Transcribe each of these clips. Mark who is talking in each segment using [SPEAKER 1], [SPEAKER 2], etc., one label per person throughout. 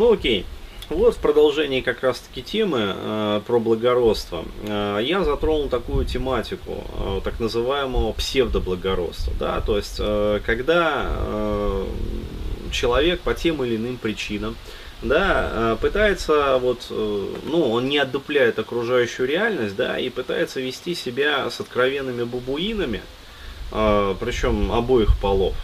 [SPEAKER 1] Ну окей. Вот в продолжении как раз таки темы э, про благородство э, я затронул такую тематику э, так называемого псевдоблагородства, да, то есть э, когда э, человек по тем или иным причинам да, э, пытается вот, э, ну, он не отдупляет окружающую реальность, да, и пытается вести себя с откровенными бабуинами, э, причем обоих полов,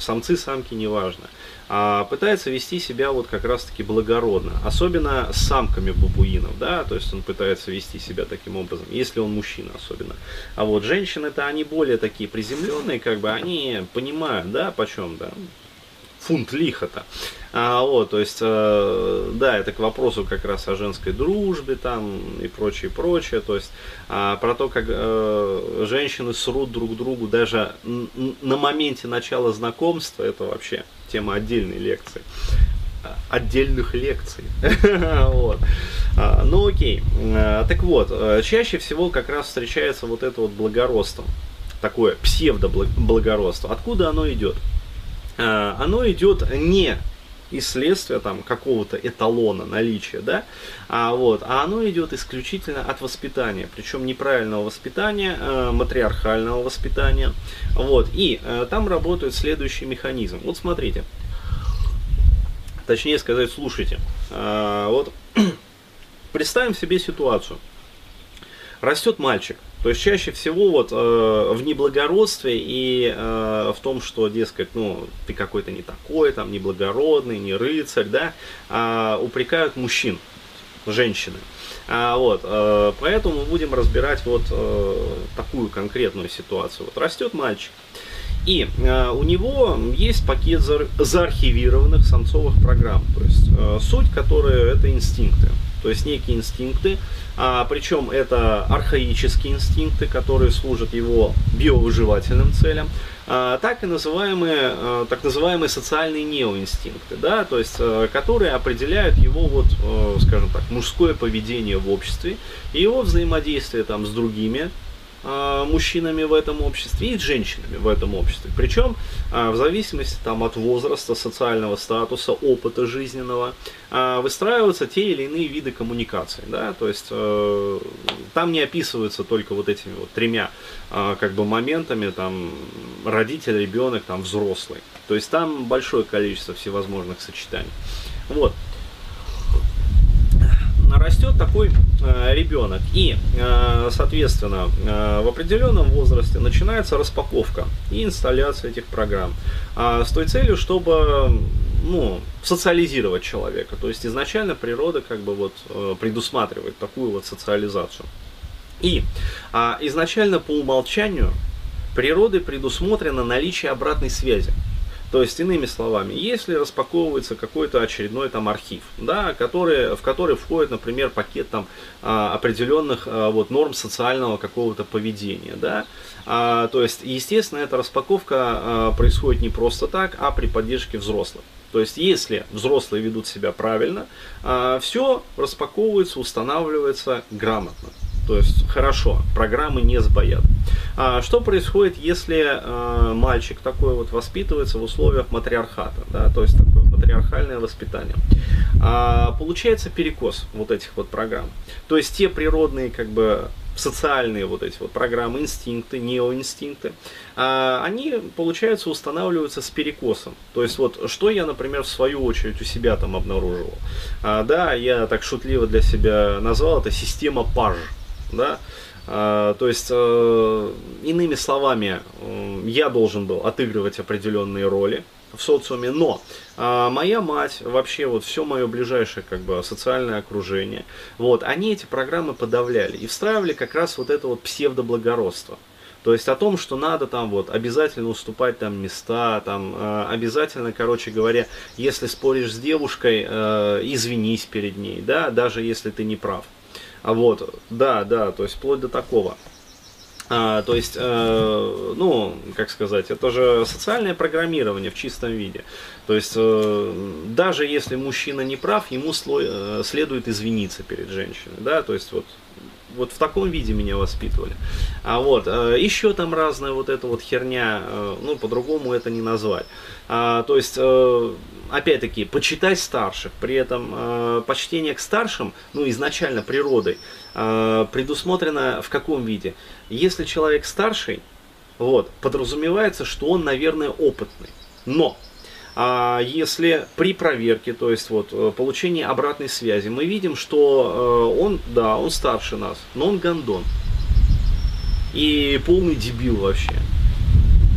[SPEAKER 1] самцы, самки, неважно, пытается вести себя вот как раз-таки благородно, особенно с самками бабуинов, да, то есть он пытается вести себя таким образом, если он мужчина особенно. А вот женщины-то, они более такие приземленные, как бы, они понимают, да, почем, да, фунт лиха-то. А, вот, то есть, э, да, это к вопросу как раз о женской дружбе там и прочее, прочее. То есть, а, про то, как э, женщины срут друг другу даже на моменте начала знакомства, это вообще тема отдельной лекции отдельных лекций. вот. а, ну окей. А, так вот, э, чаще всего как раз встречается вот это вот благородство. Такое псевдо-благородство. Откуда оно идет? А, оно идет не из следствия там какого-то эталона наличия, да, а вот, а оно идет исключительно от воспитания, причем неправильного воспитания, э, матриархального воспитания, вот, и э, там работает следующий механизм. Вот смотрите, точнее сказать, слушайте, э, вот представим себе ситуацию, растет мальчик, то есть чаще всего вот э, в неблагородстве и э, в том, что, дескать, ну, ты какой-то не такой, там, неблагородный, не рыцарь, да, э, упрекают мужчин, женщины. А, вот, э, поэтому мы будем разбирать вот э, такую конкретную ситуацию. Вот растет мальчик, и э, у него есть пакет за, заархивированных самцовых программ, то есть э, суть которой это инстинкты то есть некие инстинкты, а, причем это архаические инстинкты, которые служат его биовыживательным целям, а, так и называемые, а, так называемые социальные неоинстинкты, да, то есть, а, которые определяют его, вот, а, скажем так, мужское поведение в обществе и его взаимодействие там с другими мужчинами в этом обществе и женщинами в этом обществе. Причем а, в зависимости там, от возраста, социального статуса, опыта жизненного а, выстраиваются те или иные виды коммуникации. Да? То есть э, там не описываются только вот этими вот тремя как бы моментами, там родитель, ребенок, там взрослый. То есть там большое количество всевозможных сочетаний. Вот растет такой ребенок. И, э, соответственно, э, в определенном возрасте начинается распаковка и инсталляция этих программ. Э, с той целью, чтобы ну, социализировать человека. То есть изначально природа как бы вот э, предусматривает такую вот социализацию. И э, изначально по умолчанию природой предусмотрено наличие обратной связи. То есть, иными словами, если распаковывается какой-то очередной там архив, да, который, в который входит, например, пакет там а, определенных а, вот, норм социального какого-то поведения, да, а, то есть, естественно, эта распаковка происходит не просто так, а при поддержке взрослых. То есть, если взрослые ведут себя правильно, все распаковывается, устанавливается грамотно. То есть хорошо, программы не сбоят. А что происходит, если э, мальчик такой вот воспитывается в условиях матриархата, да, то есть такое матриархальное воспитание? А, получается перекос вот этих вот программ. То есть те природные как бы социальные вот эти вот программы, инстинкты, неоинстинкты, а, они, получается, устанавливаются с перекосом. То есть вот, что я, например, в свою очередь у себя там обнаруживал. А, да, я так шутливо для себя назвал это система паж да, а, то есть, э, иными словами, я должен был отыгрывать определенные роли в социуме, но а, моя мать, вообще вот все мое ближайшее как бы социальное окружение, вот, они эти программы подавляли и встраивали как раз вот это вот псевдоблагородство. То есть о том, что надо там вот обязательно уступать там места, там э, обязательно, короче говоря, если споришь с девушкой, э, извинись перед ней, да, даже если ты не прав. А вот, да, да, то есть вплоть до такого. А, то есть, э, ну, как сказать, это же социальное программирование в чистом виде. То есть, э, даже если мужчина не прав, ему слой, э, следует извиниться перед женщиной, да, то есть вот вот в таком виде меня воспитывали. А вот, э, еще там разная вот эта вот херня, э, ну, по-другому это не назвать. А, то есть, э, опять-таки, почитать старших, при этом почтение к старшим, ну, изначально природой, предусмотрено в каком виде? Если человек старший, вот, подразумевается, что он, наверное, опытный. Но если при проверке, то есть вот э, получении обратной связи, мы видим, что э, он, да, он старше нас, но он гондон. И полный дебил вообще.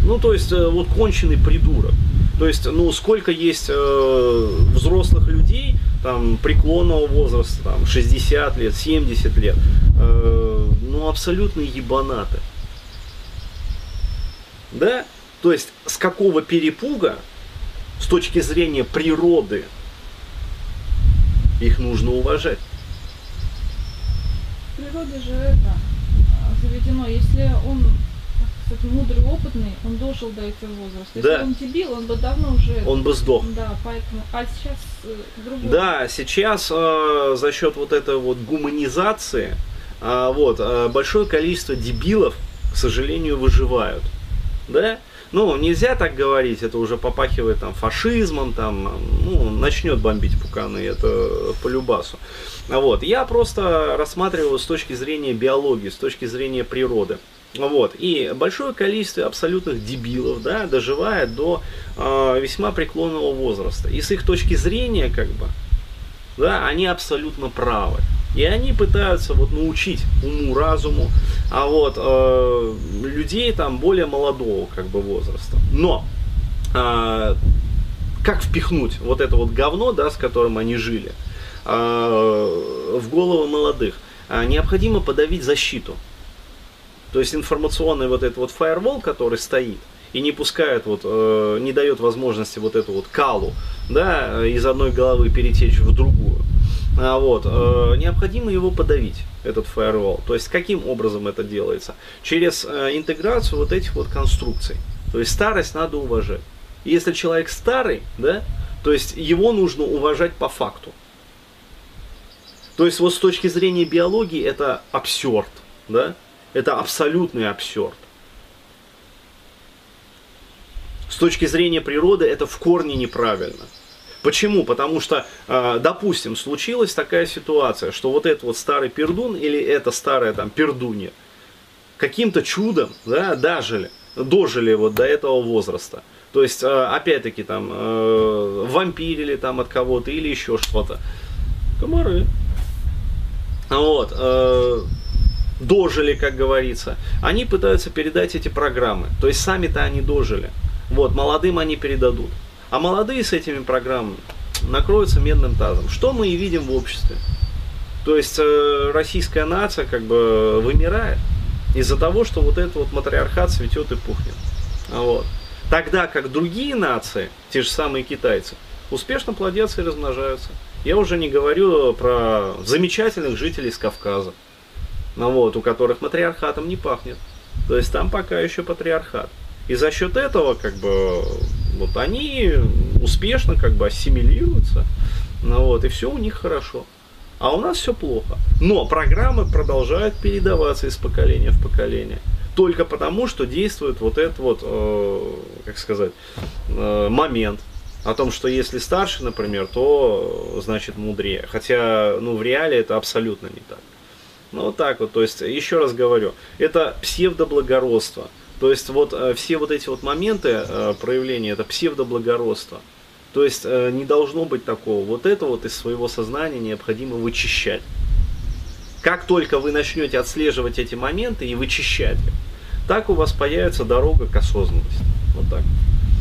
[SPEAKER 1] Ну, то есть, э, вот конченый придурок. То есть, ну, сколько есть э, взрослых людей, там, преклонного возраста, там, 60 лет, 70 лет, э, ну, абсолютно ебанаты. Да? То есть, с какого перепуга, с точки зрения природы, их нужно уважать.
[SPEAKER 2] Природа же это заведено, если он кстати, мудрый, опытный, он дожил до этого возраста. Если
[SPEAKER 1] Да.
[SPEAKER 2] он дебил, он бы давно уже...
[SPEAKER 1] Он бы сдох.
[SPEAKER 2] Да, поэтому... А сейчас э, другое.
[SPEAKER 1] Да, сейчас э, за счет вот этой вот гуманизации э, вот, э, большое количество дебилов, к сожалению, выживают. Да? Ну, нельзя так говорить, это уже попахивает там фашизмом, там, ну, начнет бомбить пуканы, это по любасу. А Вот, я просто рассматриваю с точки зрения биологии, с точки зрения природы. Вот, и большое количество абсолютных дебилов, да, доживает до э, весьма преклонного возраста. И с их точки зрения, как бы, да, они абсолютно правы. И они пытаются вот научить уму, разуму, а вот э, людей там более молодого как бы возраста. Но э, как впихнуть вот это вот говно, да, с которым они жили, э, в головы молодых? Э, необходимо подавить защиту. То есть информационный вот этот вот фаервол, который стоит и не пускает вот, э, не дает возможности вот эту вот калу, да, из одной головы перетечь в другую. А вот, э, необходимо его подавить, этот фаервол. То есть каким образом это делается? Через э, интеграцию вот этих вот конструкций. То есть старость надо уважать. И Если человек старый, да, то есть его нужно уважать по факту. То есть вот с точки зрения биологии это абсурд, да? Это абсолютный абсурд. С точки зрения природы это в корне неправильно. Почему? Потому что, э, допустим, случилась такая ситуация, что вот этот вот старый пердун или эта старая там пердунья каким-то чудом да, дожили, дожили вот до этого возраста. То есть, э, опять-таки, там, э, вампирили там от кого-то или еще что-то. Комары. Вот. э, дожили, как говорится. Они пытаются передать эти программы. То есть, сами-то они дожили. Вот, молодым они передадут. А молодые с этими программами накроются медным тазом. Что мы и видим в обществе. То есть э, российская нация как бы вымирает из-за того, что вот этот вот матриархат цветет и пухнет. А Вот. Тогда как другие нации, те же самые китайцы, успешно плодятся и размножаются. Я уже не говорю про замечательных жителей с Кавказа, ну вот, у которых матриархатом не пахнет. То есть там пока еще патриархат. И за счет этого, как бы, вот они успешно как бы ассимилируются. Ну вот, и все у них хорошо. А у нас все плохо. Но программы продолжают передаваться из поколения в поколение. Только потому, что действует вот этот вот, э, как сказать, э, момент о том, что если старше, например, то э, значит мудрее. Хотя, ну, в реале это абсолютно не так. Ну, вот так вот, то есть, еще раз говорю, это псевдоблагородство. То есть, вот э, все вот эти вот моменты э, проявления, это псевдоблагородство. То есть, э, не должно быть такого. Вот это вот из своего сознания необходимо вычищать. Как только вы начнете отслеживать эти моменты и вычищать их, так у вас появится дорога к осознанности. Вот так.